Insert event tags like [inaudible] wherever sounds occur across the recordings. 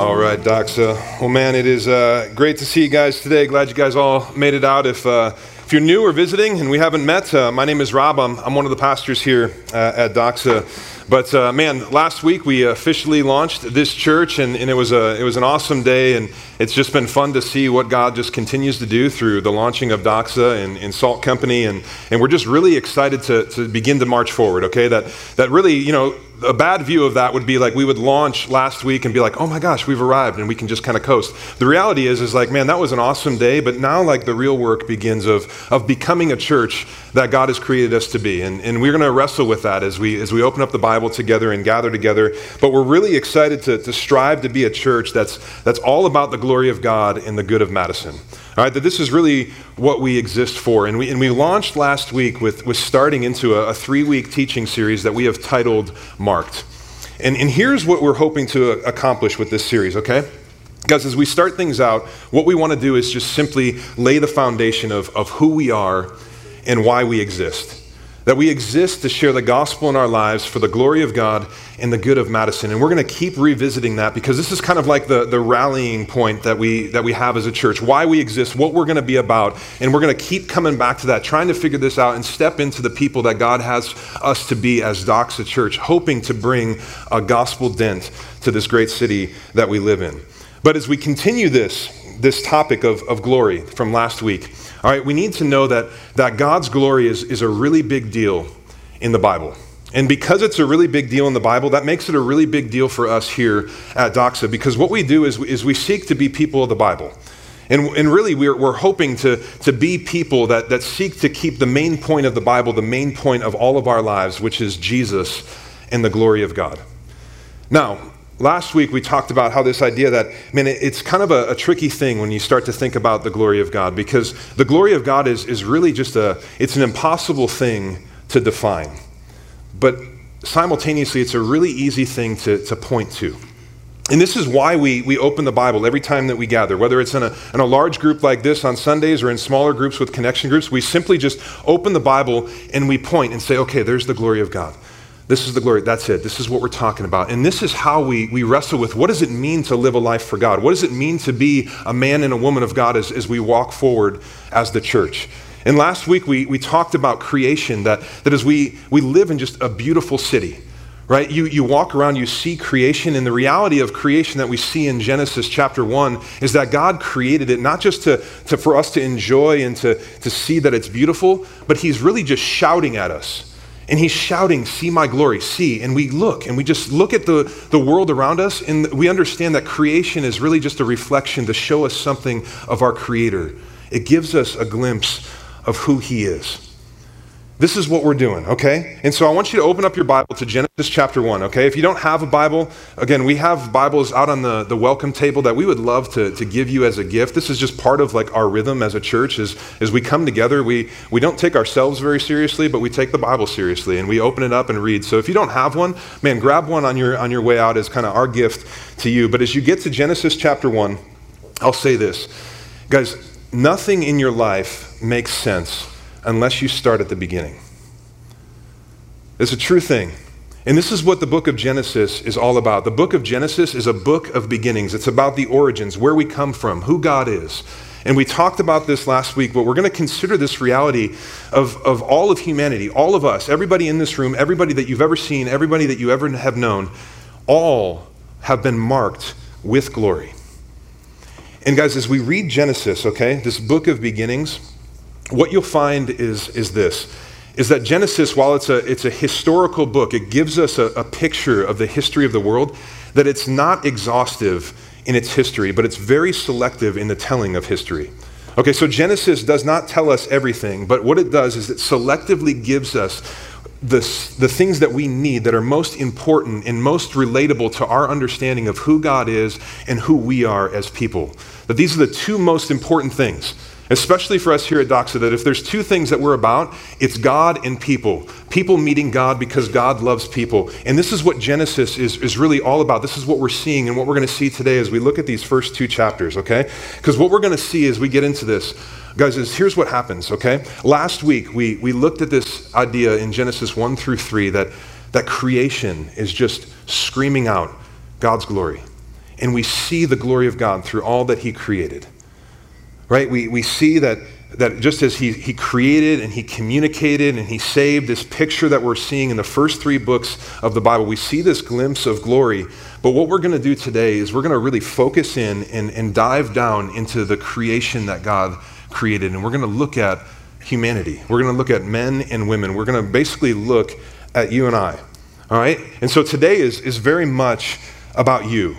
All right, Doxa. Well, man, it is uh, great to see you guys today. Glad you guys all made it out. If, uh, if you're new or visiting and we haven't met, uh, my name is Rob. I'm, I'm one of the pastors here uh, at Doxa. But uh, man, last week we officially launched this church, and, and, it, was a, it was an awesome day. And it's just been fun to see what God just continues to do through the launching of Doxa and, and Salt Company. And, and we're just really excited to, to begin to march forward, okay? That, that really, you know, a bad view of that would be like we would launch last week and be like, oh my gosh, we've arrived and we can just kind of coast. The reality is, is like, man, that was an awesome day, but now like the real work begins of, of becoming a church that God has created us to be. And, and we're going to wrestle with that as we, as we open up the Bible together and gather together. But we're really excited to, to strive to be a church that's, that's all about the glory of God and the good of Madison. All right, that this is really what we exist for. And we, and we launched last week with, with starting into a, a three week teaching series that we have titled Marked. And, and here's what we're hoping to accomplish with this series, okay? Guys, as we start things out, what we want to do is just simply lay the foundation of, of who we are and why we exist that we exist to share the gospel in our lives for the glory of God and the good of Madison. And we're going to keep revisiting that because this is kind of like the, the rallying point that we, that we have as a church, why we exist, what we're going to be about. And we're going to keep coming back to that, trying to figure this out and step into the people that God has us to be as Doxa Church, hoping to bring a gospel dent to this great city that we live in. But as we continue this, this topic of, of glory from last week, all right, we need to know that, that God's glory is, is a really big deal in the Bible. And because it's a really big deal in the Bible, that makes it a really big deal for us here at Doxa because what we do is, is we seek to be people of the Bible. And, and really, we're, we're hoping to, to be people that, that seek to keep the main point of the Bible, the main point of all of our lives, which is Jesus and the glory of God. Now, Last week we talked about how this idea that, I mean, it's kind of a, a, tricky thing when you start to think about the glory of God because the glory of God is, is really just a, it's an impossible thing to define. But simultaneously, it's a really easy thing to, to point to. And this is why we, we open the Bible every time that we gather, whether it's in a, in a large group like this on Sundays or in smaller groups with connection groups. We simply just open the Bible and we point and say, okay, there's the glory of God. This is the glory. That's it. This is what we're talking about. And this is how we, we wrestle with what does it mean to live a life for God? What does it mean to be a man and a woman of God as, as we walk forward as the church? And last week we, we talked about creation, that, that as we, we live in just a beautiful city, right? You, you walk around, you see creation, and the reality of creation that we see in Genesis chapter 1 is that God created it not just to, to, for us to enjoy and to, to see that it's beautiful, but He's really just shouting at us and he's shouting, See my glory, see. And we look and we just look at the, the world around us, and we understand that creation is really just a reflection to show us something of our Creator. It gives us a glimpse of who he is. This is what we're doing, okay? And so I want you to open up your Bible to Genesis chapter 1, okay? If you don't have a Bible, again, we have Bibles out on the, the welcome table that we would love to, to give you as a gift. This is just part of like our rhythm as a church is as we come together, we, we don't take ourselves very seriously, but we take the Bible seriously and we open it up and read. So if you don't have one, man, grab one on your, on your way out as kind of our gift to you. But as you get to Genesis chapter 1, I'll say this. Guys, nothing in your life makes sense unless you start at the beginning. It's a true thing. And this is what the book of Genesis is all about. The book of Genesis is a book of beginnings. It's about the origins, where we come from, who God is. And we talked about this last week, but we're going to consider this reality of, of all of humanity, all of us, everybody in this room, everybody that you've ever seen, everybody that you ever have known, all have been marked with glory. And guys, as we read Genesis, okay, this book of beginnings, what you'll find is, is this is that Genesis, while it's a, it's a historical book, it gives us a, a picture of the history of the world, that it's not exhaustive in its history, but it's very selective in the telling of history. Okay, so Genesis does not tell us everything, but what it does is it selectively gives us the, the things that we need that are most important and most relatable to our understanding of who God is and who we are as people. That these are the two most important things especially for us here at Doxa, that if there's two things that we're about, it's God and people. People meeting God because God loves people. And this is what Genesis is, is really all about. This is what we're seeing and what we're going to see today as we look at these first two chapters, okay? Because what we're going to see as we get into this, guys, is here's what happens, okay? Last week, we, we looked at this idea in Genesis 1 through 3 that, that creation is just screaming out God's glory. and we see the glory of God through all that He created. Right? We, we see that, that just as he, he created and He communicated and He saved, this picture that we're seeing in the first three books of the Bible, we see this glimpse of glory. But what we're going to do today is we're going to really focus in and, and dive down into the creation that God created. And we're going to look at humanity. We're going to look at men and women. We're going to basically look at you and I. All right? And so today is, is very much about you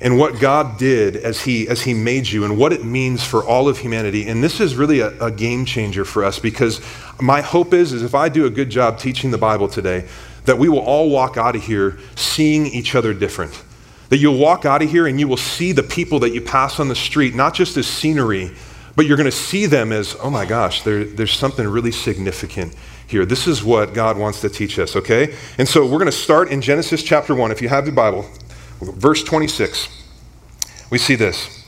and what God did as he, as he made you and what it means for all of humanity. And this is really a, a game changer for us because my hope is, is if I do a good job teaching the Bible today, that we will all walk out of here seeing each other different. That you'll walk out of here and you will see the people that you pass on the street, not just as scenery, but you're going to see them as, oh my gosh, there, there's something really significant here. This is what God wants to teach us, okay? And so we're going to start in Genesis chapter 1. If you have the Bible, verse 26, we see this.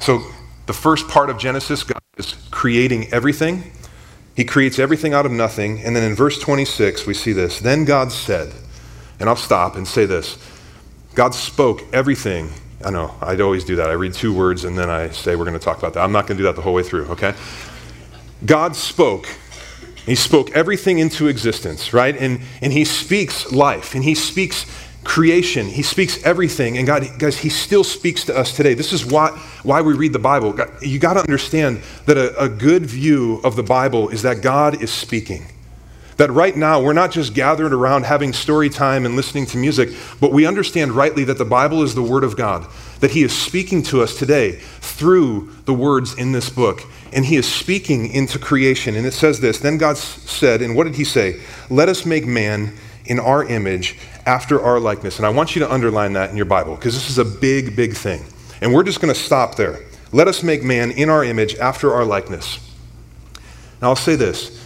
So the first part of Genesis, God is creating everything. He creates everything out of nothing. And then in verse 26, we see this. Then God said, and I'll stop and say this God spoke everything I know, I'd always do that. I read two words and then I say, we're going to talk about that. I'm not going to do that the whole way through, okay? God spoke. He spoke everything into existence, right? And, and He speaks life, and He speaks creation. He speaks everything. And God, guys, He still speaks to us today. This is why, why we read the Bible. You got to understand that a, a good view of the Bible is that God is speaking. That right now, we're not just gathered around having story time and listening to music, but we understand rightly that the Bible is the Word of God, that He is speaking to us today through the words in this book. And He is speaking into creation. And it says this Then God said, and what did He say? Let us make man in our image after our likeness. And I want you to underline that in your Bible because this is a big, big thing. And we're just going to stop there. Let us make man in our image after our likeness. Now, I'll say this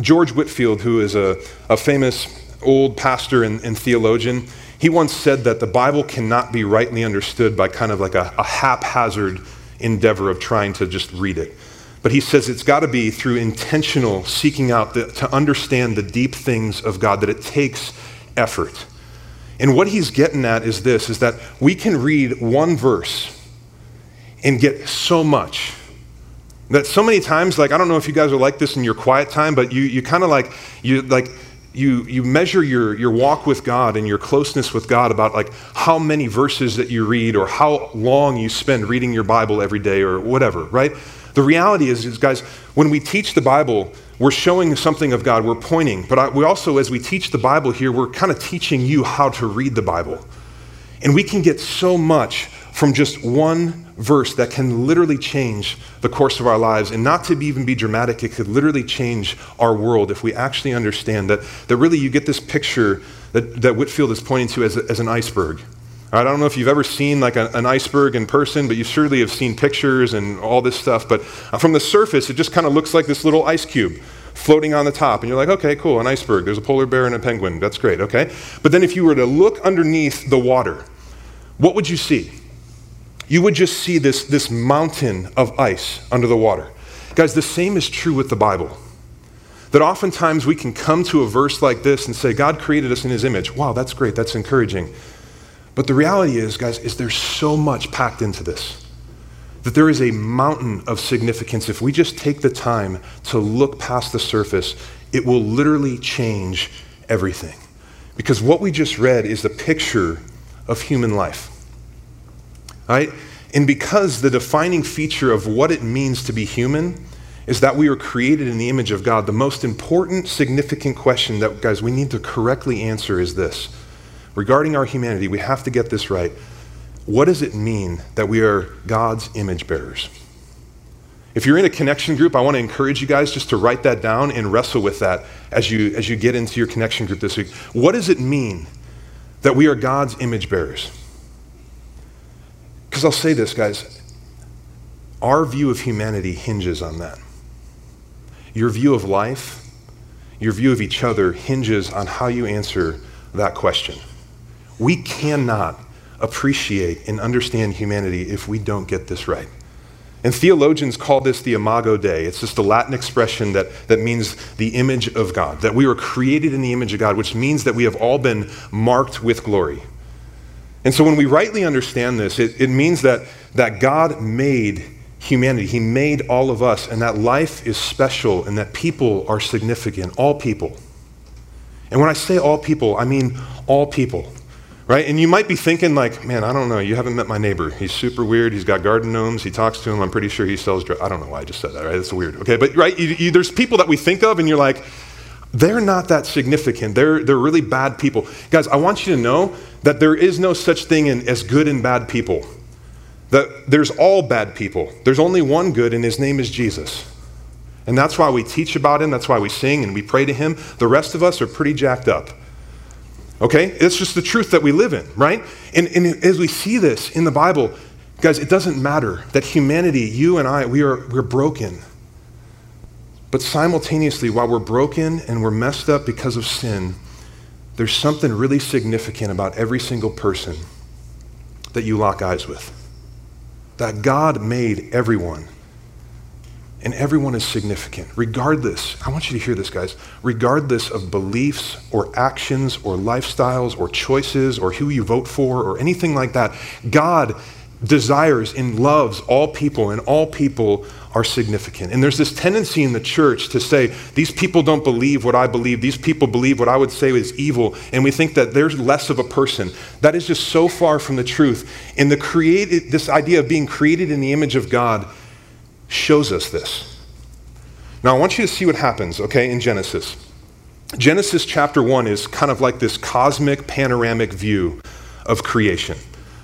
George Whitefield, who is a, a famous old pastor and, and, theologian, he once said that the Bible cannot be rightly understood by kind of like a, a haphazard endeavor of trying to just read it. But he says it's got to be through intentional seeking out the, to understand the deep things of God, that it takes effort. And what he's getting at is this is that we can read one verse and get so much that so many times, like, I don't know if you guys are like this in your quiet time, but you, you kind of like, you like, you, you measure your, your walk with God and your closeness with God about like how many verses that you read or how long you spend reading your Bible every day or whatever, right? The reality is, is guys, when we teach the Bible, we're showing something of God, we're pointing, but I, we also, as we teach the Bible here, we're kind of teaching you how to read the Bible. And we can get so much from just one verse that can literally change the course of our lives. And not to even be dramatic, it could literally change our world if we actually understand that, that really you get this picture that, that Whitefield is pointing to as, a, as an iceberg. I don't know if you've ever seen like a, an iceberg in person, but you surely have seen pictures and all this stuff. But uh, from the surface, it just kind of looks like this little ice cube floating on the top. And you're like, okay, cool, an iceberg. There's a polar bear and a penguin. That's great, okay? But then if you were to look underneath the water, what would you see? you would just see this, this mountain of ice under the water. Guys, the same is true with the Bible. That oftentimes we can come to a verse like this and say, God created us in his image. Wow, that's great, that's encouraging. But the reality is, guys, is there's so much packed into this. That there is a mountain of significance. If we just take the time to look past the surface, it will literally change everything. Because what we just read is the picture of human life. Right? And because the defining feature of what it means to be human is that we are created in the image of God, the most important, significant question that, guys, we need to correctly answer is this. Regarding our humanity, we have to get this right. What does it mean that we are God's image bearers? If you're in a connection group, I want to encourage you guys just to write that down and wrestle with that as you, as you get into your connection group this week. What does it mean that we are God's image bearers? Because I'll say this, guys our view of humanity hinges on that. Your view of life, your view of each other hinges on how you answer that question. We cannot appreciate and understand humanity if we don't get this right. And theologians call this the imago Dei. It's just a Latin expression that, that means the image of God, that we were created in the image of God, which means that we have all been marked with glory. And so when we rightly understand this, it, it means that, that God made humanity. He made all of us, and that life is special and that people are significant, all people. And when I say all people, I mean all people. Right? And you might be thinking, like, man, I don't know, you haven't met my neighbor. He's super weird. He's got garden gnomes. He talks to him. I'm pretty sure he sells drugs. I don't know why I just said that, right? That's weird. Okay, but right, you, you, there's people that we think of, and you're like, they're not that significant. They're, they're really bad people. Guys, I want you to know that there is no such thing in, as good and bad people. That there's all bad people. There's only one good, and his name is Jesus. And that's why we teach about him. That's why we sing and we pray to him. The rest of us are pretty jacked up. Okay? It's just the truth that we live in, right? And, and as we see this in the Bible, guys, it doesn't matter that humanity, you and I, we are, we're broken. But simultaneously, while we're broken and we're messed up because of sin, there's something really significant about every single person that you lock eyes with. That God made everyone. And everyone is significant, regardless. I want you to hear this, guys. Regardless of beliefs or actions or lifestyles or choices or who you vote for or anything like that, God desires and loves all people, and all people are significant. And there's this tendency in the church to say, these people don't believe what I believe, these people believe what I would say is evil, and we think that there's less of a person. That is just so far from the truth. And the created, this idea of being created in the image of God shows us this. Now, I want you to see what happens, okay, in Genesis. Genesis chapter 1 is kind of like this cosmic panoramic view of creation.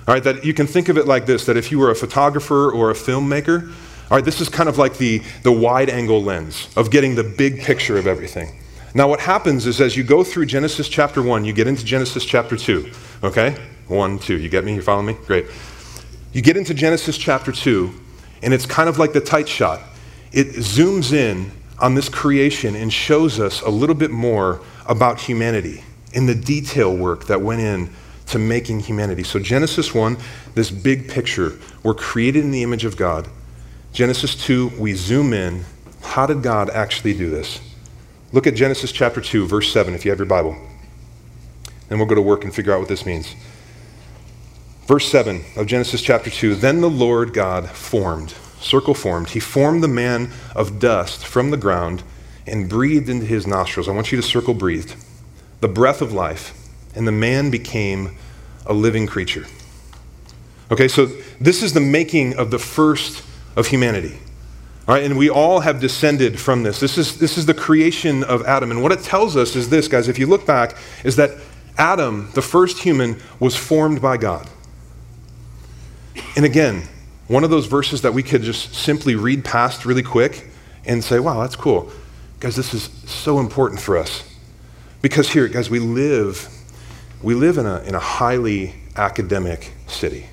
All right, that you can think of it like this that if you were a photographer or a filmmaker, all right, this is kind of like the, the wide angle lens of getting the big picture of everything. Now, what happens is as you go through Genesis chapter 1, you get into Genesis chapter 2. Okay? 1, 2. You get me? You follow me? Great. You get into Genesis chapter 2, and it's kind of like the tight shot. It zooms in on this creation and shows us a little bit more about humanity in the detail work that went in to making humanity. So, Genesis 1, this big picture, we're created in the image of God. Genesis 2, we zoom in. How did God actually do this? Look at Genesis chapter 2, verse 7, if you have your Bible. Then we'll go to work and figure out what this means. Verse 7 of Genesis chapter 2 Then the Lord God formed, circle formed, he formed the man of dust from the ground and breathed into his nostrils. I want you to circle breathed. The breath of life and the man became a living creature. Okay, so this is the making of the first of humanity. All right, and we all have descended from this. This is, this is the creation of Adam. And what it tells us is this, guys, if you look back, is that Adam, the first human, was formed by God. And again, one of those verses that we could just simply read past really quick and say, wow, that's cool. Guys, this is so important for us. Because here, guys, we live we live in a, in a highly academic city.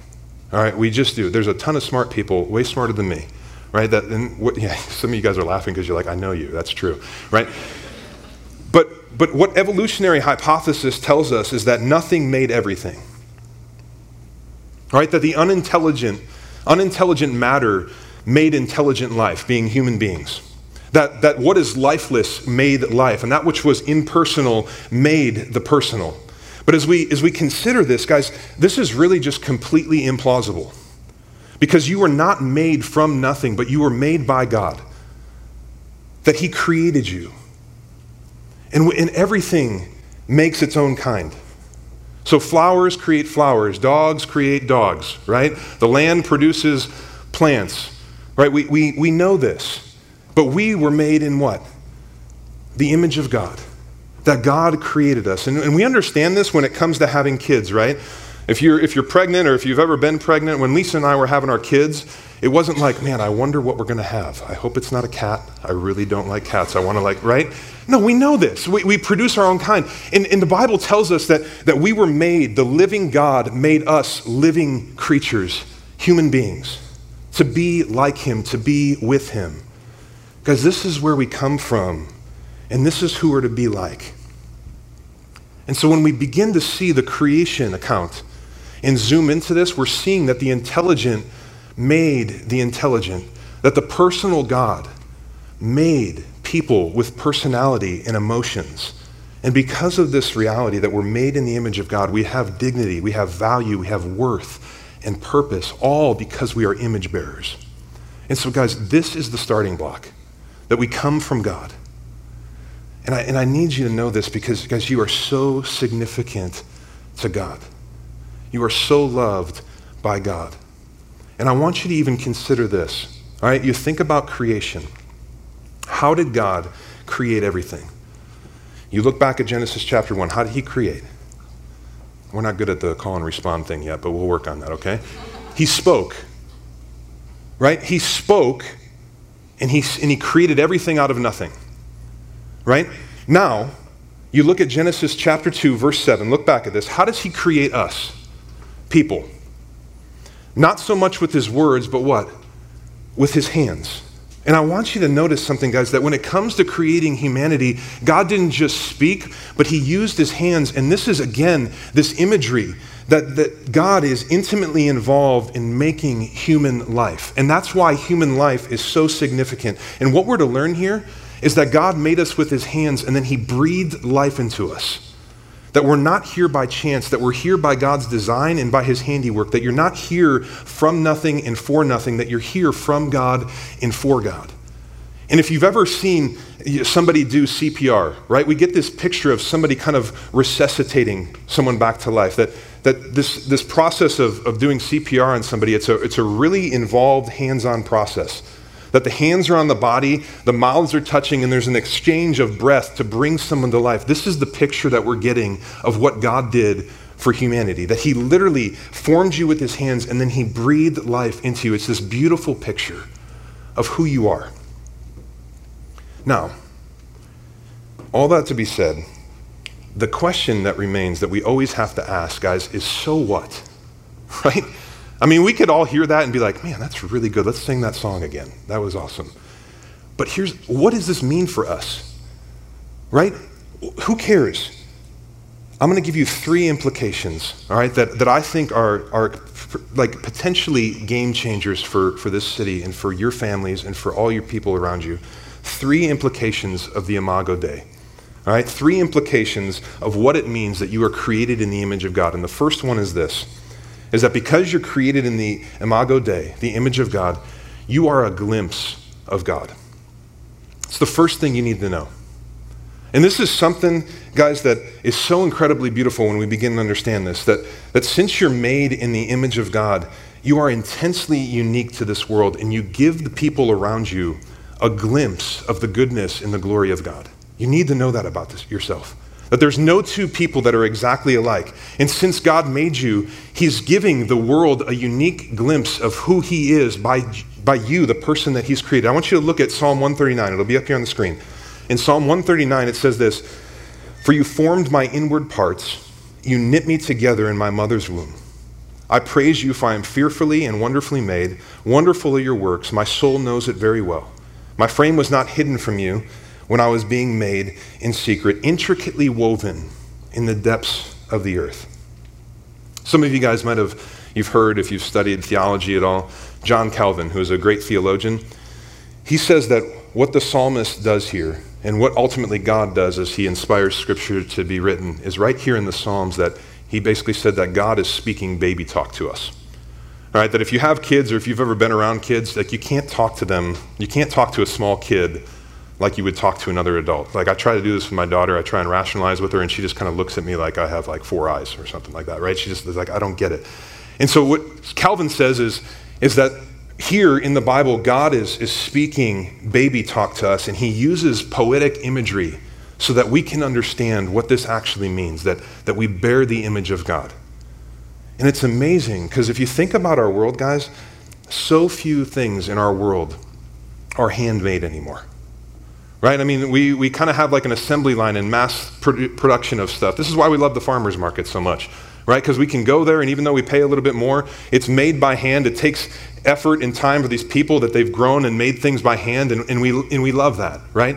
All right, we just do. There's a ton of smart people, way smarter than me, right? That, and what, [laughs] yeah, some of you guys are laughing because you're like, I know you. That's true, right? But, but what evolutionary hypothesis tells us is that nothing made everything. Right? That the unintelligent, unintelligent matter made intelligent life, being human beings. That, that what is lifeless made life, and that which was impersonal made the personal. But as we, as we consider this, guys, this is really just completely implausible. Because you were not made from nothing, but you were made by God. That He created you. And, and everything makes its own kind. So flowers create flowers, dogs create dogs, right? The land produces plants, right? We, we, we know this. But we were made in what? The image of God that God created us. And, and we understand this when it comes to having kids, right? If you're, if you're pregnant or if you've ever been pregnant, when Lisa and I were having our kids, it wasn't like, man, I wonder what we're going to have. I hope it's not a cat. I really don't like cats. I want to like, right? No, we know this. We, we produce our own kind. And, and the Bible tells us that, that we were made, the living God made us living creatures, human beings, to be like Him, to be with Him. Because this is where we come from, and this is who we're to be like. And so when we begin to see the creation account and zoom into this, we're seeing that the intelligent made the intelligent, that the personal God made people with personality and emotions. And because of this reality that we're made in the image of God, we have dignity, we have value, we have worth and purpose, all because we are image bearers. And so, guys, this is the starting block that we come from God. And I, and I need you to know this because, guys, you are so significant to God. You are so loved by God. And I want you to even consider this. All right, you think about creation. How did God create everything? You look back at Genesis chapter 1. How did he create? We're not good at the call and respond thing yet, but we'll work on that, okay? He spoke, right? He spoke and he, and he created everything out of nothing, right? Now, you look at Genesis chapter 2, verse 7. Look back at this. How does he create us? People. Not so much with his words, but what? With his hands. And I want you to notice something, guys, that when it comes to creating humanity, God didn't just speak, but He used His hands. And this is, again, this imagery that, that God is intimately involved in making human life. And that's why human life is so significant. And what we're to learn here is that God made us with His hands and then He breathed life into us. That we're not here by chance, that we're here by God's design and by His handiwork, that you're not here from nothing and for nothing, that you're here from God and for God. And if you've ever seen somebody do CPR, right, we get this picture of somebody kind of resuscitating someone back to life. That, that this, this process of, of doing CPR on somebody, it's a, it's a really involved hands on process that the hands are on the body, the mouths are touching, and there's an exchange of breath to bring someone to life. This is the picture that we're getting of what God did for humanity. That He literally formed you with His hands and then He breathed life into you. It's this beautiful picture of who you are. Now, all that to be said, the question that remains that we always have to ask, guys, is so what? [laughs] Right? I mean, we could all hear that and be like, man, that's really good. Let's sing that song again. That was awesome. But here's what does this mean for us? Right? Who cares? I'm going to give you three implications, all right, that, that I think are, are like potentially game changers for, for this city and for your families and for all your people around you. Three implications of the Imago Dei. All right, three implications of what it means that you are created in the image of God. And the first one is this is that because you're created in the Imago Dei, the image of God, you are a glimpse of God. It's the first thing you need to know. And this is something, guys, that is so incredibly beautiful when we begin to understand this that, that since you're made in the image of God, you are intensely unique to this world, and you give the people around you a glimpse of the goodness and the glory of God. You need to know that about this yourself. That there's no two people that are exactly alike. And since God made you, He's giving the world a unique glimpse of who He is by, by you, the person that He's created. I want you to look at Psalm 139. It'll be up here on the screen. In Psalm 139, it says this For you formed my inward parts, you knit me together in my mother's womb. I praise you, for I am fearfully and wonderfully made. Wonderful are your works. My soul knows it very well. My frame was not hidden from you when I was being made in secret, intricately woven in the depths of the earth. Some of you guys might have you've heard if you've studied theology at all, John Calvin, who is a great theologian, he says that what the psalmist does here and what ultimately God does as he inspires scripture to be written is right here in the Psalms that he basically said that God is speaking baby talk to us. All right, that if you have kids or if you've ever been around kids, like you can't talk to them, you can't talk to a small kid like you would talk to another adult. Like I try to do this with my daughter, I try and rationalize with her, and she just kind of looks at me like I have like four eyes or something like that, right? She just is like, I don't get it. And so what Calvin says is, is that here in the Bible, God is, is speaking baby talk to us, and he uses poetic imagery so that we can understand what this actually means, that, that we bear the image of God. And it's amazing because if you think about our world, guys, so few things in our world are handmade anymore right? I mean, we, we kind of have like an assembly line and mass produ- production of stuff. This is why we love the farmer's market so much, right? Because we can go there, and even though we pay a little bit more, it's made by hand. It takes effort and time for these people that they've grown and made things by hand, and, and, we, and we love that, right?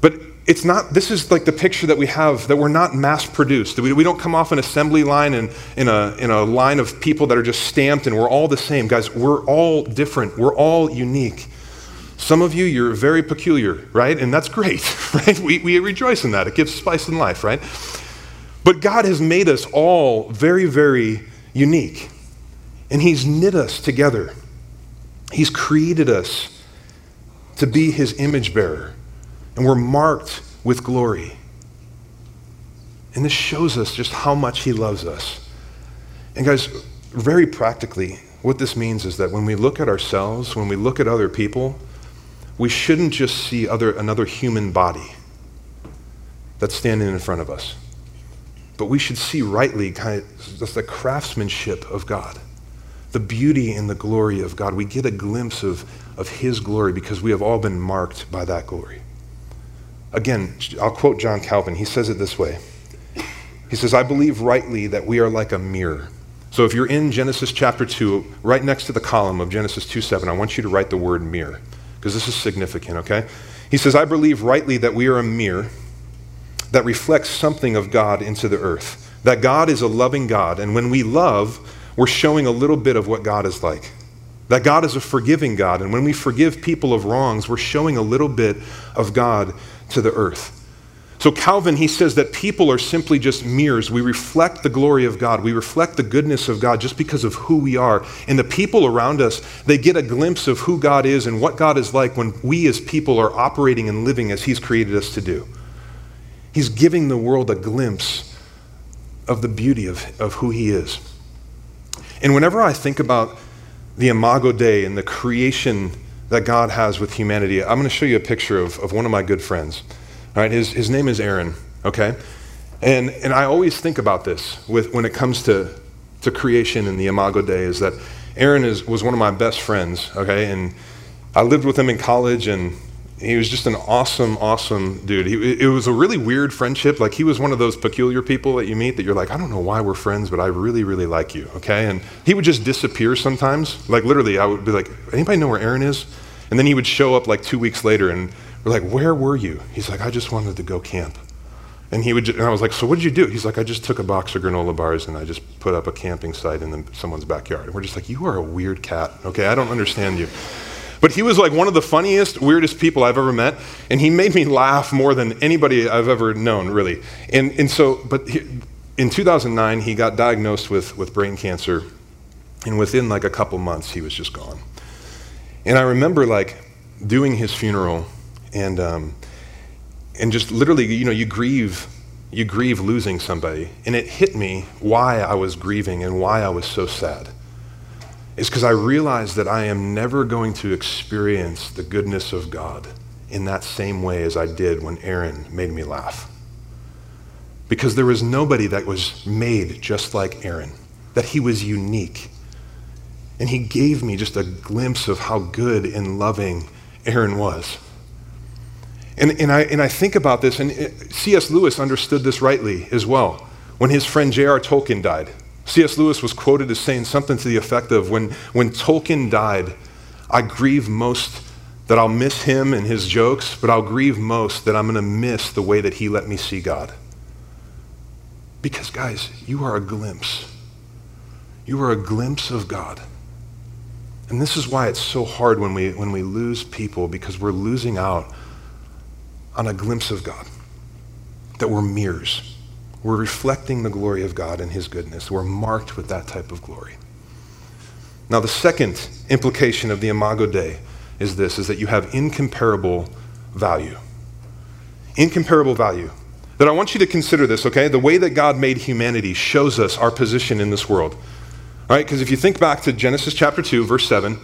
But it's not, this is like the picture that we have that we're not mass produced. We, we don't come off an assembly line and in a, in a line of people that are just stamped and we're all the same. Guys, we're all different, we're all unique. Some of you, you're very peculiar, right? And that's great, [laughs] right? We, we rejoice in that. It gives spice in life, right? But God has made us all very, very unique. And He's knit us together. He's created us to be His image bearer. And we're marked with glory. And this shows us just how much He loves us. And, guys, very practically, what this means is that when we look at ourselves, when we look at other people, we shouldn't just see other, another human body that's standing in front of us, but we should see rightly kind of just the craftsmanship of God, the beauty and the glory of God. We get a glimpse of, of His glory because we have all been marked by that glory. Again, I'll quote John Calvin. He says it this way He says, I believe rightly that we are like a mirror so if you're in Genesis chapter 2, right next to the column of Genesis 2 7, I want you to write the word mirror, because this is significant, okay? He says, I believe rightly that we are a mirror that reflects something of God into the earth. That God is a loving God, and when we love, we're showing a little bit of what God is like. That God is a forgiving God, and when we forgive people of wrongs, we're showing a little bit of God to the earth. So, Calvin, he says that people are simply just mirrors. We reflect the glory of God. We reflect the goodness of God just because of who we are. And the people around us, they get a glimpse of who God is and what God is like when we as people are operating and living as He's created us to do. He's giving the world a glimpse of the beauty of, of who He is. And whenever I think about the Imago Dei and the creation that God has with humanity, I'm going to show you a picture of, of one of my good friends. All right, his, his name is Aaron, okay? And, and I always think about this with, when it comes to, to creation and the Imago Dei is that Aaron is, was one of my best friends, okay? And I lived with him in college and he was just an awesome, awesome dude. He, it was a really weird friendship. Like, he was one of those peculiar people that you meet that you're like, I don't know why we're friends, but I really, really like you, okay? And he would just disappear sometimes. Like, literally, I would be like, anybody know where Aaron is? And then he would show up like two weeks later and we're like, where were you? He's like, I just wanted to go camp. And he would, and I was like, so what did you do? He's like, I just took a box of granola bars and I just put up a camping site in the, someone's backyard. And we're just like, you are a weird cat. Okay, I don't understand you. But he was like one of the funniest, weirdest people I've ever met, and he made me laugh more than anybody I've ever known, really. And and so, but he, in 2009, he got diagnosed with with brain cancer, and within like a couple months, he was just gone. And I remember like doing his funeral and um, and just literally, you know, you grieve, you grieve losing somebody, and it hit me why I was grieving and why I was so sad. It's because I realized that I am never going to experience the goodness of God in that same way as I did when Aaron made me laugh. Because there was nobody that was made just like Aaron, that he was unique. And he gave me just a glimpse of how good and loving Aaron was. And, and, I, and I think about this, and C.S. Lewis understood this rightly as well. When his friend J.R. Tolkien died, C.S. Lewis was quoted as saying something to the effect of when, when Tolkien died, I grieve most that I'll miss him and his jokes, but I'll grieve most that I'm going to miss the way that he let me see God. Because, guys, you are a glimpse. You are a glimpse of God. And this is why it's so hard when we, when we lose people, because we're losing out on a glimpse of God, that we're mirrors. We're reflecting the glory of God and His goodness. We're marked with that type of glory. Now, the second implication of the Imago Dei is this, is that you have incomparable value. Incomparable value. That I want you to consider this, okay? The way that God made humanity shows us our position in this world. All right, because if you think back to Genesis chapter 2, verse 7,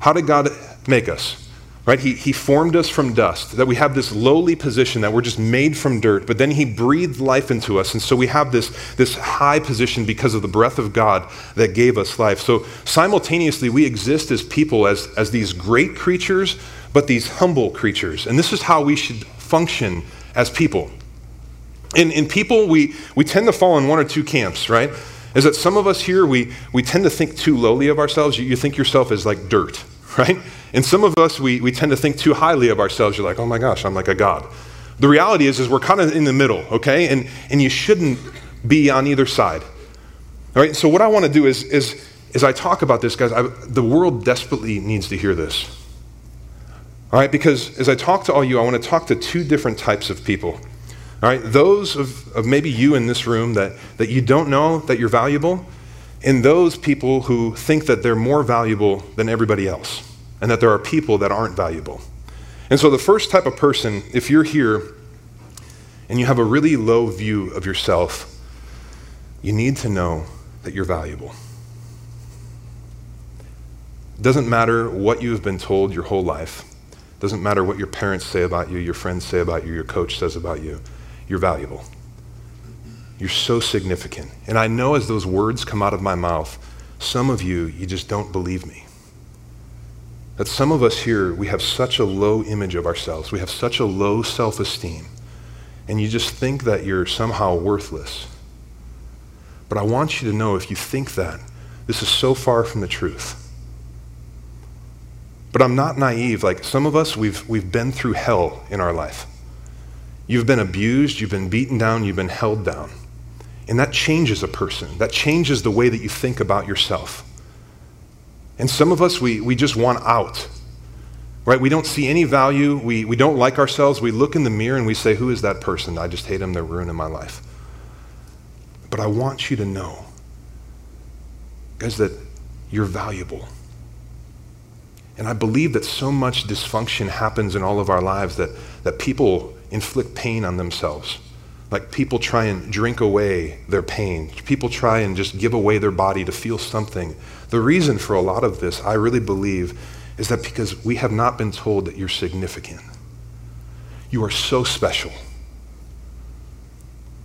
how did God make us? Right? He, he formed us from dust, that we have this lowly position, that we're just made from dirt, but then He breathed life into us. And so we have this, this high position because of the breath of God that gave us life. So simultaneously, we exist as people, as, as these great creatures, but these humble creatures. And this is how we should function as people. In, in people, we, we tend to fall in one or two camps, right? Is that some of us here, we, we tend to think too lowly of ourselves. You, you think yourself as like dirt, [laughs] right? And some of us, we, we tend to think too highly of ourselves. You're like, oh my gosh, I'm like a God. The reality is, is we're kind of in the middle, okay? And, and you shouldn't be on either side. All right, so what I want to do is, is as I talk about this, guys, I, the world desperately needs to hear this. All right, because as I talk to all you, I want to talk to two different types of people. All right, those of, of maybe you in this room that, that you don't know that you're valuable, and those people who think that they're more valuable than everybody else, and that there are people that aren't valuable. And so, the first type of person, if you're here and you have a really low view of yourself, you need to know that you're valuable. Doesn't matter what you have been told your whole life. Doesn't matter what your parents say about you, your friends say about you, your coach says about you. You're valuable. You're so significant. And I know as those words come out of my mouth, some of you, you just don't believe me. That some of us here, we have such a low image of ourselves, we have such a low self esteem, and you just think that you're somehow worthless. But I want you to know if you think that, this is so far from the truth. But I'm not naive. Like some of us, we've, we've been through hell in our life. You've been abused, you've been beaten down, you've been held down. And that changes a person. That changes the way that you think about yourself. And some of us, we, we just want out. Right? We don't see any value. We, we don't like ourselves. We look in the mirror and we say, Who is that person? I just hate them. They're ruining my life. But I want you to know, guys, that you're valuable. And I believe that so much dysfunction happens in all of our lives that, that people inflict pain on themselves. Like people try and drink away their pain. People try and just give away their body to feel something. The reason for a lot of this, I really believe, is that because we have not been told that you're significant. You are so special.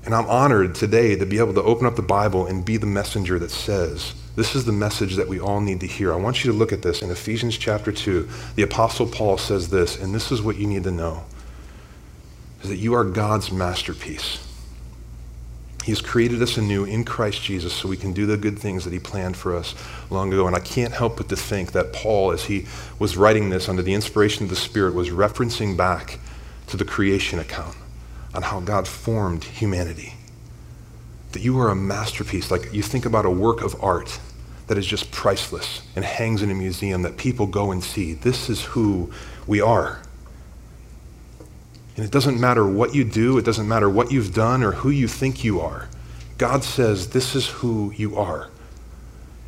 And I'm honored today to be able to open up the Bible and be the messenger that says, this is the message that we all need to hear. I want you to look at this in Ephesians chapter 2. The Apostle Paul says this, and this is what you need to know is that you are God's masterpiece. He has created us anew in Christ Jesus so we can do the good things that he planned for us long ago. And I can't help but to think that Paul, as he was writing this under the inspiration of the Spirit, was referencing back to the creation account on how God formed humanity. That you are a masterpiece. Like you think about a work of art that is just priceless and hangs in a museum that people go and see. This is who we are. And it doesn't matter what you do, it doesn't matter what you've done or who you think you are. God says, This is who you are.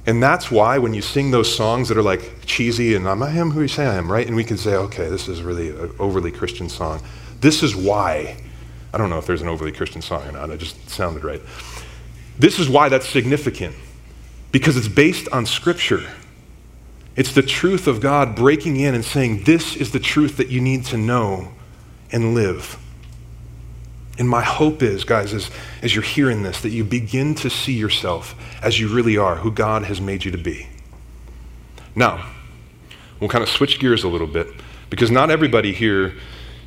And that's why when you sing those songs that are like cheesy and I am who you say I am, right? And we can say, okay, this is really an overly Christian song. This is why. I don't know if there's an overly Christian song or not, it just sounded right. This is why that's significant, because it's based on Scripture. It's the truth of God breaking in and saying, This is the truth that you need to know and live. And my hope is, guys, as, as you're hearing this, that you begin to see yourself as you really are, who God has made you to be. Now, we'll kind of switch gears a little bit because not everybody here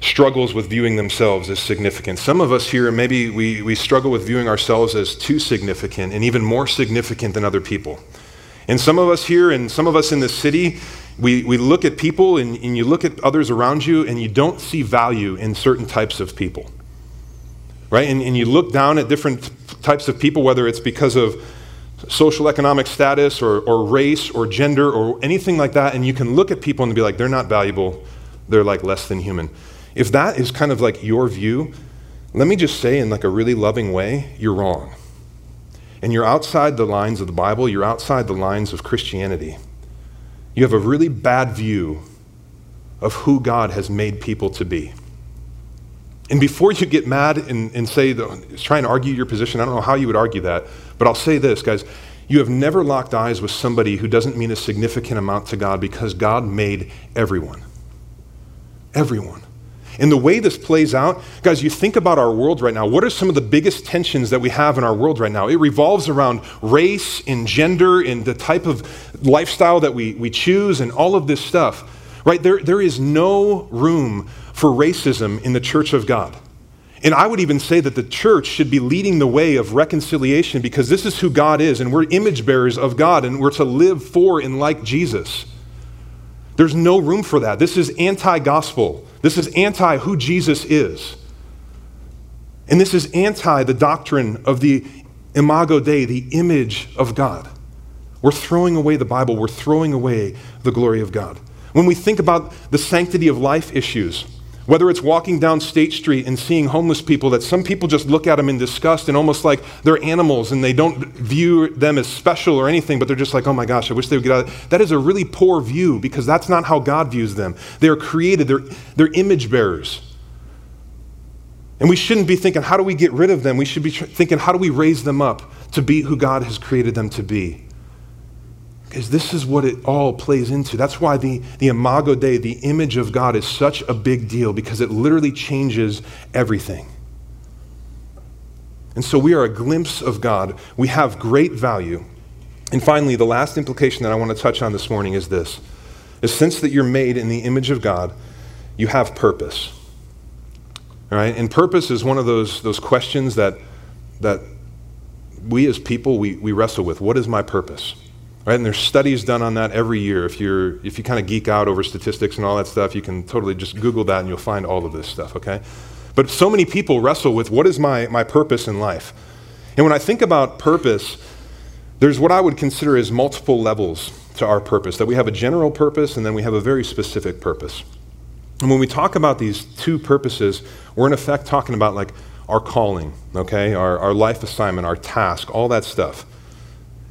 struggles with viewing themselves as significant. Some of us here, maybe we, we struggle with viewing ourselves as too significant and even more significant than other people. And some of us here and some of us in this city, we, we look at people and, and you look at others around you and you don't see value in certain types of people. Right? And, and you look down at different types of people, whether it's because of social economic status or, or race or gender or anything like that, and you can look at people and be like, they're not valuable, they're like less than human. If that is kind of like your view, let me just say in like a really loving way, you're wrong. And you're outside the lines of the Bible, you're outside the lines of Christianity. You have a really bad view of who God has made people to be. And before you get mad and, and say, try and argue your position, I don't know how you would argue that, but I'll say this, guys. You have never locked eyes with somebody who doesn't mean a significant amount to God because God made everyone. Everyone. And the way this plays out, guys, you think about our world right now. What are some of the biggest tensions that we have in our world right now? It revolves around race and gender and the type of lifestyle that we, we choose and all of this stuff, right? There, there is no room for racism in the church of God. And I would even say that the church should be leading the way of reconciliation because this is who God is, and we're image bearers of God, and we're to live for and like Jesus. There's no room for that. This is anti gospel. This is anti who Jesus is. And this is anti the doctrine of the imago Dei, the image of God. We're throwing away the Bible, we're throwing away the glory of God. When we think about the sanctity of life issues, whether it's walking down State Street and seeing homeless people that some people just look at them in disgust and almost like they're animals and they don't view them as special or anything, but they're just like, oh my gosh, I wish they would get out. That is a really poor view because that's not how God views them. They are created, they're, they're image bearers. And we shouldn't be thinking, how do we get rid of them? We should be thinking, how do we raise them up to be who God has created them to be? Because this is what it all plays into. That's why the, the Imago Dei, the image of God, is such a big deal because it literally changes everything. And so we are a glimpse of God. We have great value. And finally, the last implication that I want to touch on this morning is this is since that you're made in the image of God, you have purpose. All right? And purpose is one of those, those questions that, that we as people, we, we wrestle with. What is my purpose? Right? And there's studies done on that every year. If, you're, if you kind of geek out over statistics and all that stuff, you can totally just Google that and you'll find all of this stuff, okay? But so many people wrestle with what is my, my purpose in life? And when I think about purpose, there's what I would consider as multiple levels to our purpose that we have a general purpose and then we have a very specific purpose. And when we talk about these two purposes, we're in effect talking about like our calling, okay? Our, our life assignment, our task, all that stuff.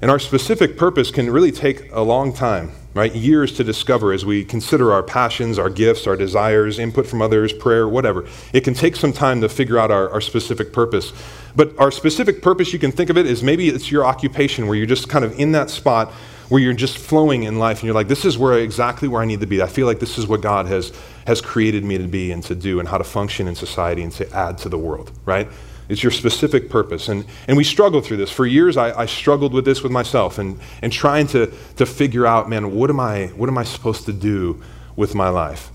And our specific purpose can really take a long time, right? Years to discover as we consider our passions, our gifts, our desires, input from others, prayer, whatever. It can take some time to figure out our, our specific purpose. But our specific purpose, you can think of it as maybe it's your occupation where you're just kind of in that spot where you're just flowing in life and you're like, this is where exactly where I need to be. I feel like this is what God has, has created me to be and to do and how to function in society and to add to the world, right? It's your specific purpose. And, and we struggle through this. For years, I, I struggled with this with myself and, and trying to, to figure out, man, what am, I, what am I supposed to do with my life?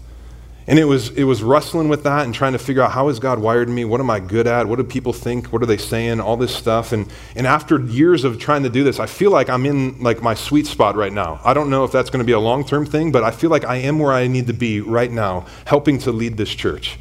And it was, it was wrestling with that and trying to figure out how has God wired me? What am I good at? What do people think? What are they saying? All this stuff. And, and after years of trying to do this, I feel like I'm in like my sweet spot right now. I don't know if that's going to be a long-term thing, but I feel like I am where I need to be right now, helping to lead this church.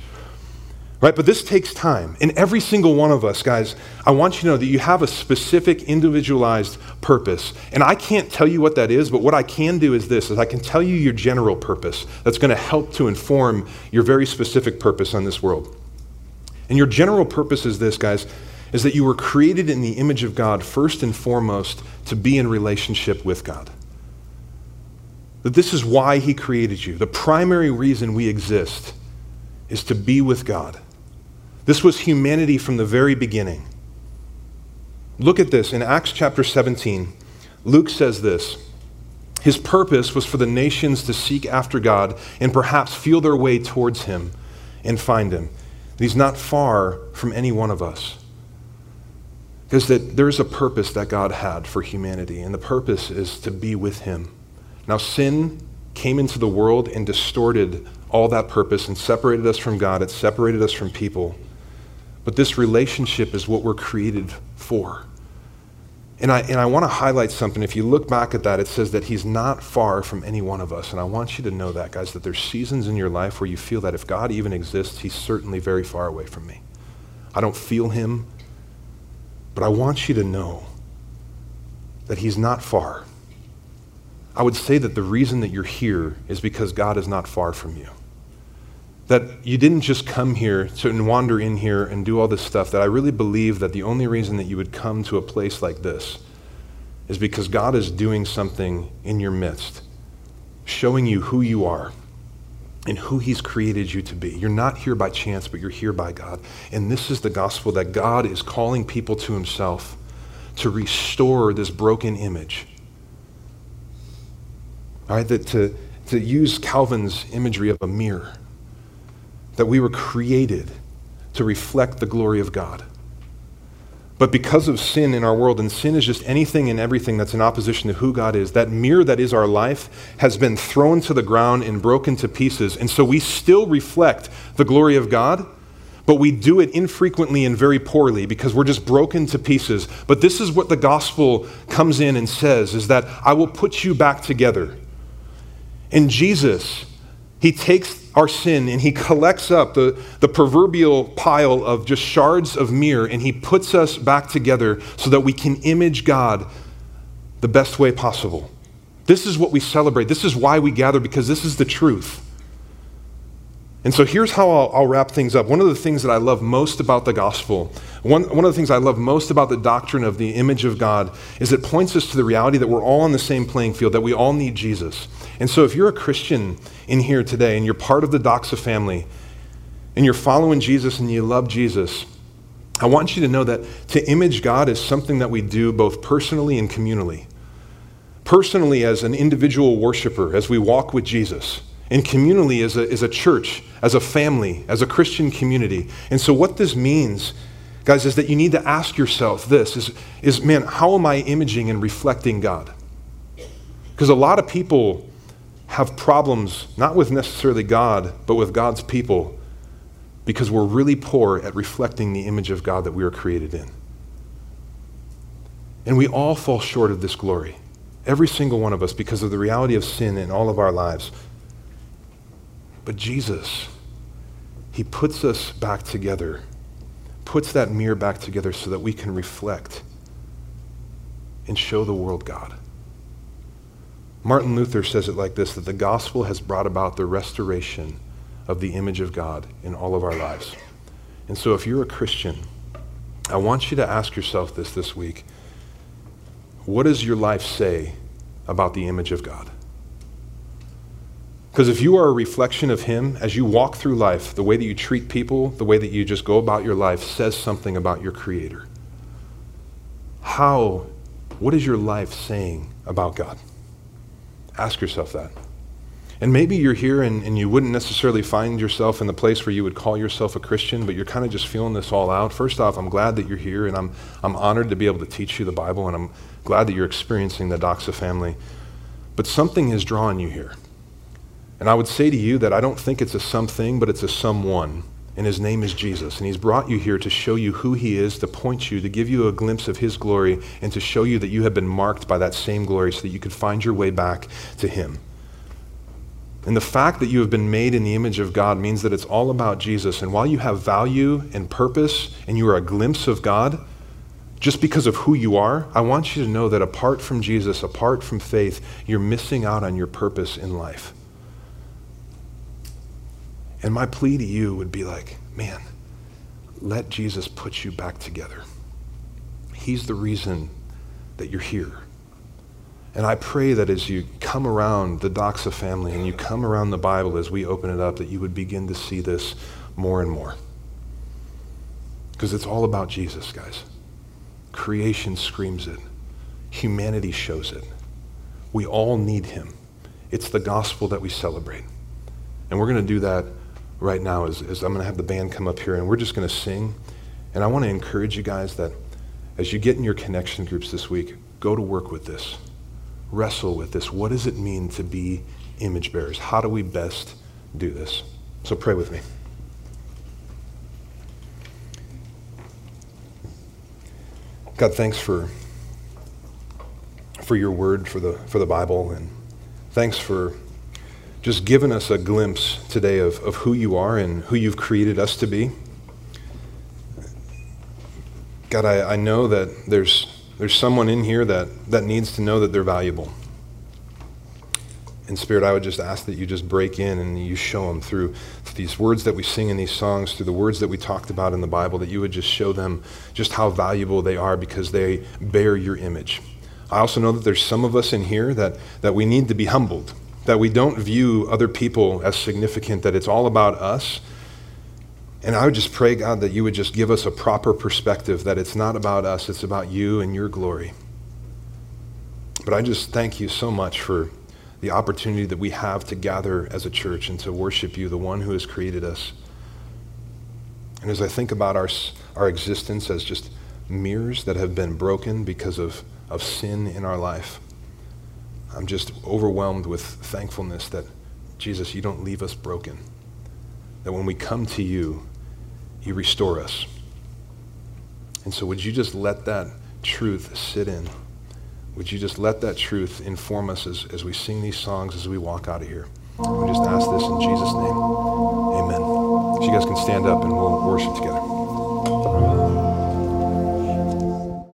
Right? But this takes time. And every single one of us, guys, I want you to know that you have a specific individualized purpose. And I can't tell you what that is, but what I can do is this is I can tell you your general purpose that's going to help to inform your very specific purpose on this world. And your general purpose is this, guys, is that you were created in the image of God first and foremost to be in relationship with God. That this is why he created you. The primary reason we exist is to be with God. This was humanity from the very beginning. Look at this in Acts chapter 17. Luke says this His purpose was for the nations to seek after God and perhaps feel their way towards Him and find Him. He's not far from any one of us. Because that there's a purpose that God had for humanity, and the purpose is to be with Him. Now, sin came into the world and distorted all that purpose and separated us from God. It separated us from people. But this relationship is what we're created for. And I, and I want to highlight something. If you look back at that, it says that he's not far from any one of us. And I want you to know that, guys, that there's seasons in your life where you feel that if God even exists, he's certainly very far away from me. I don't feel him, but I want you to know that he's not far. I would say that the reason that you're here is because God is not far from you that you didn't just come here to and wander in here and do all this stuff, that I really believe that the only reason that you would come to a place like this is because God is doing something in your midst, showing you who you are and who He's created you to be. You're not here by chance, but you're here by God. And this is the gospel that God is calling people to Himself to restore this broken image. All right, that to, to use Calvin's imagery of a mirror that we were created to reflect the glory of God. But because of sin in our world, and sin is just anything and everything that's in opposition to who God is, that mirror that is our life has been thrown to the ground and broken to pieces. And so we still reflect the glory of God, but we do it infrequently and very poorly because we're just broken to pieces. But this is what the gospel comes in and says is that I will put you back together. And Jesus, he takes our sin and he collects up the, the proverbial pile of just shards of mirror and he puts us back together so that we can image God the best way possible. This is what we celebrate. This is why we gather, because this is the truth. And so here's how I'll, I'll, wrap things up. One of the things that I love most about the gospel, one, one of the things I love most about the doctrine of the image of God, is it points us to the reality that we're all on the same playing field, that we all need Jesus. And so if you're a Christian in here today and you're part of the Doxa family, and you're following Jesus and you love Jesus, I want you to know that to image God is something that we do both personally and communally. Personally, as an individual worshiper, as we walk with Jesus, and communally, as a, as a church, as a family, as a Christian community. And so, what this means, guys, is that you need to ask yourself this is, is man, how am I imaging and reflecting God? Because a lot of people have problems, not with necessarily God, but with God's people because we're really poor at reflecting the image of God that we were created in. And we all fall short of this glory, every single one of us, because of the reality of sin in all of our lives. But Jesus, He puts us back together, puts that mirror back together so that we can reflect and show the world God. Martin Luther says it like this that the gospel has brought about the restoration of the image of God in all of our lives. And so, if you're a Christian, I want you to ask yourself this this week what does your life say about the image of God? Because if you are a reflection of Him, as you walk through life, the way that you treat people, the way that you just go about your life says something about your Creator. How, what is your life saying about God? Ask yourself that. And maybe you're here and, and you wouldn't necessarily find yourself in the place where you would call yourself a Christian, but you're kind of just feeling this all out. First off, I'm glad that you're here and I'm, I'm honored to be able to teach you the Bible and I'm glad that you're experiencing the Doxa family. But something has drawn you here. And I would say to you that I don't think it's a something, but it's a someone. And his name is Jesus. And he's brought you here to show you who he is, to point you, to give you a glimpse of his glory, and to show you that you have been marked by that same glory so that you could find your way back to him. And the fact that you have been made in the image of God means that it's all about Jesus. And while you have value and purpose and you are a glimpse of God, just because of who you are, I want you to know that apart from Jesus, apart from faith, you're missing out on your purpose in life. And my plea to you would be like, man, let Jesus put you back together. He's the reason that you're here. And I pray that as you come around the Doxa family and you come around the Bible as we open it up, that you would begin to see this more and more. Because it's all about Jesus, guys. Creation screams it, humanity shows it. We all need him. It's the gospel that we celebrate. And we're going to do that right now is, as I'm going to have the band come up here and we're just going to sing. And I want to encourage you guys that as you get in your connection groups this week, go to work with this wrestle with this. What does it mean to be image bearers? How do we best do this? So pray with me. God, thanks for for your word, for the for the Bible, and thanks for just given us a glimpse today of, of who you are and who you've created us to be. God, I, I know that there's there's someone in here that, that needs to know that they're valuable. In Spirit, I would just ask that you just break in and you show them through these words that we sing in these songs, through the words that we talked about in the Bible, that you would just show them just how valuable they are because they bear your image. I also know that there's some of us in here that, that we need to be humbled, that we don't view other people as significant, that it's all about us and I would just pray, God, that you would just give us a proper perspective, that it's not about us, it's about you and your glory. But I just thank you so much for the opportunity that we have to gather as a church and to worship you, the one who has created us. And as I think about our, our existence as just mirrors that have been broken because of, of sin in our life, I'm just overwhelmed with thankfulness that, Jesus, you don't leave us broken. That when we come to you, you restore us. And so, would you just let that truth sit in? Would you just let that truth inform us as, as we sing these songs, as we walk out of here? We just ask this in Jesus' name. Amen. So, you guys can stand up and we'll worship together.